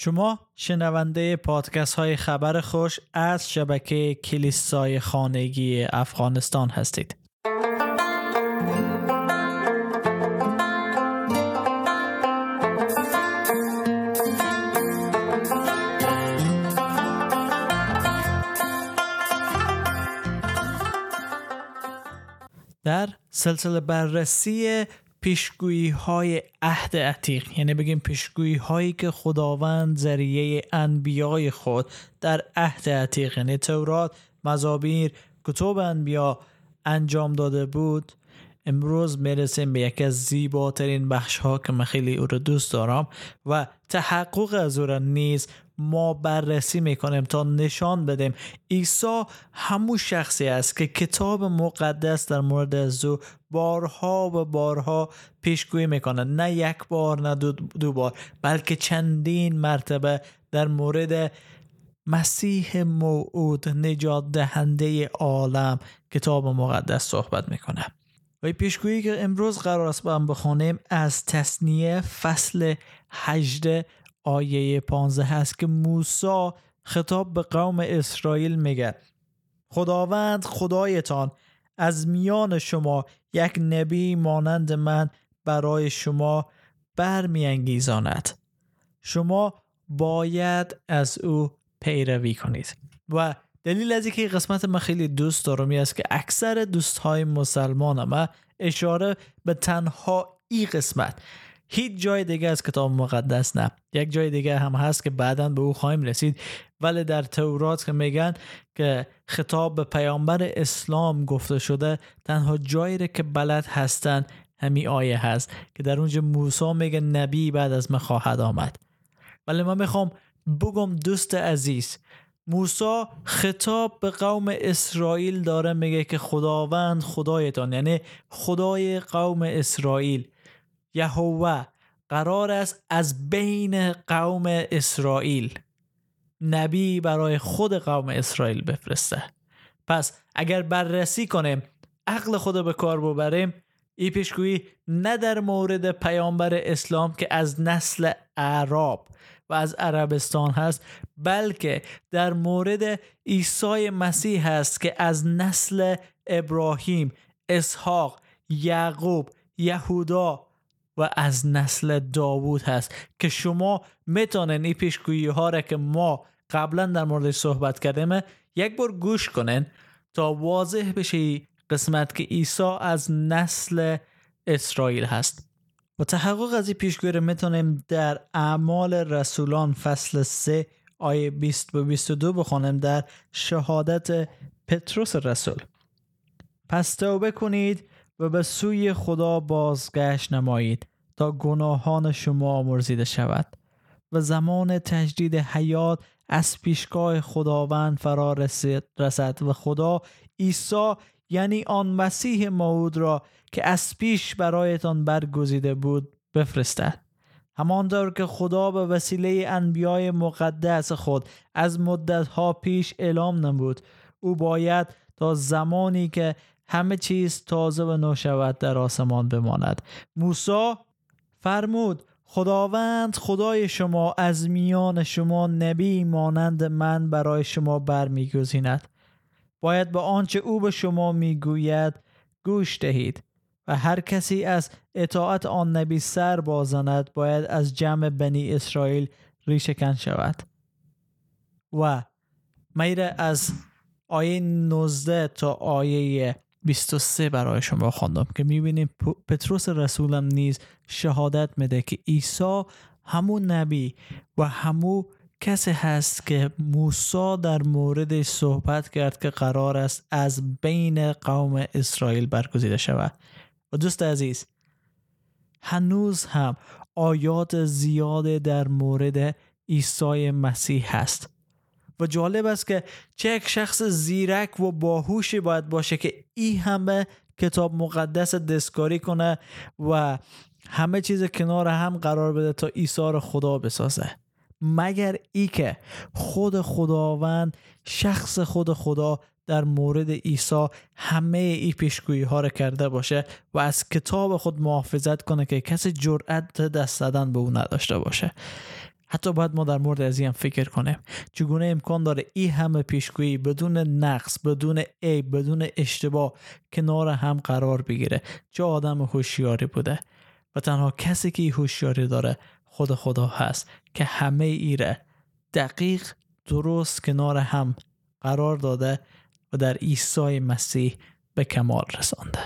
شما شنونده پادکست های خبر خوش از شبکه کلیسای خانگی افغانستان هستید. در سلسله بررسی پیشگویی های عهد عتیق. یعنی بگیم پیشگویی هایی که خداوند ذریعه انبیای خود در عهد عتیق یعنی تورات مزابیر کتب انبیا انجام داده بود. امروز می‌رسیم به یکی از زیباترین بخش ها که من خیلی او رو دوست دارم و تحقق از او را نیز ما بررسی می‌کنیم تا نشان بدیم. عیسی همون شخصی است که کتاب مقدس در مورد از او بارها و بارها پیشگویی می‌کنه. نه یک بار نه دو, دو بار بلکه چندین مرتبه در مورد مسیح موعود نجات دهنده عالم کتاب مقدس صحبت می‌کنه. و پیشگویی که امروز قرار است با هم بخونیم از تصنیه فصل 18 آیه 15 هست که موسی خطاب به قوم اسرائیل میگه خداوند خدایتان از میان شما یک نبی مانند من برای شما برمیانگیزاند. شما باید از او پیروی کنید. و دلیل از اینکه قسمت من خیلی دوست دارم است که اکثر دوستهای مسلمان ما اشاره به تنها ای قسمت. هیچ جای دیگه از کتاب مقدس نه. یک جای دیگه هم هست که بعدا به او خواهیم رسید. ولی در تورات که میگن که خطاب به پیامبر اسلام گفته شده تنها جایی که بلد هستن همی آیه هست که در اونجا موسی میگه نبی بعد از من خواهد آمد. ولی من می‌خوام بگم دوست عزیز موسی خطاب به قوم اسرائیل داره میگه که خداوند خدایتان یعنی خدای قوم اسرائیل یهوه قرار است از بین قوم اسرائیل نبی برای خود قوم اسرائیل بفرسته. پس اگر بررسی کنیم عقل خود به کار ببریم این پیشگویی نه در مورد پیامبر اسلام که از نسل عرب و از عربستان هست بلکه در مورد عیسی مسیح هست که از نسل ابراهیم اسحاق یعقوب یهودا و از نسل داوود هست که شما می‌تونن این پیشگویی ها را که ما قبلا در مورد صحبت کردیم یک بار گوش کنن تا واضح بشه قسمت که عیسی از نسل اسرائیل هست. و تحقق از این پیشگویی می‌تونیم در اعمال رسولان فصل 3 آیه 20 و 22 بخونیم در شهادت پتروس رسول. پس توبه کنید و به سوی خدا بازگشت نمایید تا گناهان شما مرزیده شود و زمان تجدید حیات از پیشگاه خداوند فرا رسد و خدا عیسی یعنی آن مسیح موعود را که از پیش برایتان برگزیده بود بفرستد. همانطور که خدا به وسیله انبیای مقدس خود از مدتها پیش اعلام نمود او باید تا زمانی که همه چیز تازه و نو شود در آسمان بماند. موسی فرمود خداوند خدای شما از میان شما نبی مانند من برای شما برمیگزیند. باید به آنچه او به شما می‌گوید گوش دهید و هر کسی از اطاعت آن نبی سر بازند باید از جمع بنی اسرائیل ریشکن شود. و میره از آیه 19 تا آیه 23 برای شما خواندم که می‌بینیم پتروس رسولم نیز شهادت میده که عیسی همون نبی و همون کسی هست که موسی در مورد صحبت کرد که قرار است از بین قوم اسرائیل برگزیده شود. و دوست عزیز هنوز هم آیات زیاده در مورد عیسی مسیح هست. و جالب است که چه یک شخص زیرک و باهوشی باید باشه که این همه کتاب مقدس دستکاری کنه و همه چیز کنار هم قرار بده تا عیسی خدا بسازه. مگر ای که خود خداوند شخص خود خدا در مورد عیسی همه ای پیشگویی ها را کرده باشه و از کتاب خود محافظت کنه که کسی جرأت دست زدن به او نداشته باشه. حتی باید ما در مورد از این فکر کنیم. چگونه امکان داره این همه پیشگویی بدون نقص بدون عیب بدون اشتباه کنار هم قرار بگیره؟ چه آدم هوشیاری بوده؟ و تنها کسی که هوشیاری داره خود خدا هست که همه ایره دقیق درست کنار هم قرار داده و در عیسی مسیح به کمال رسانده.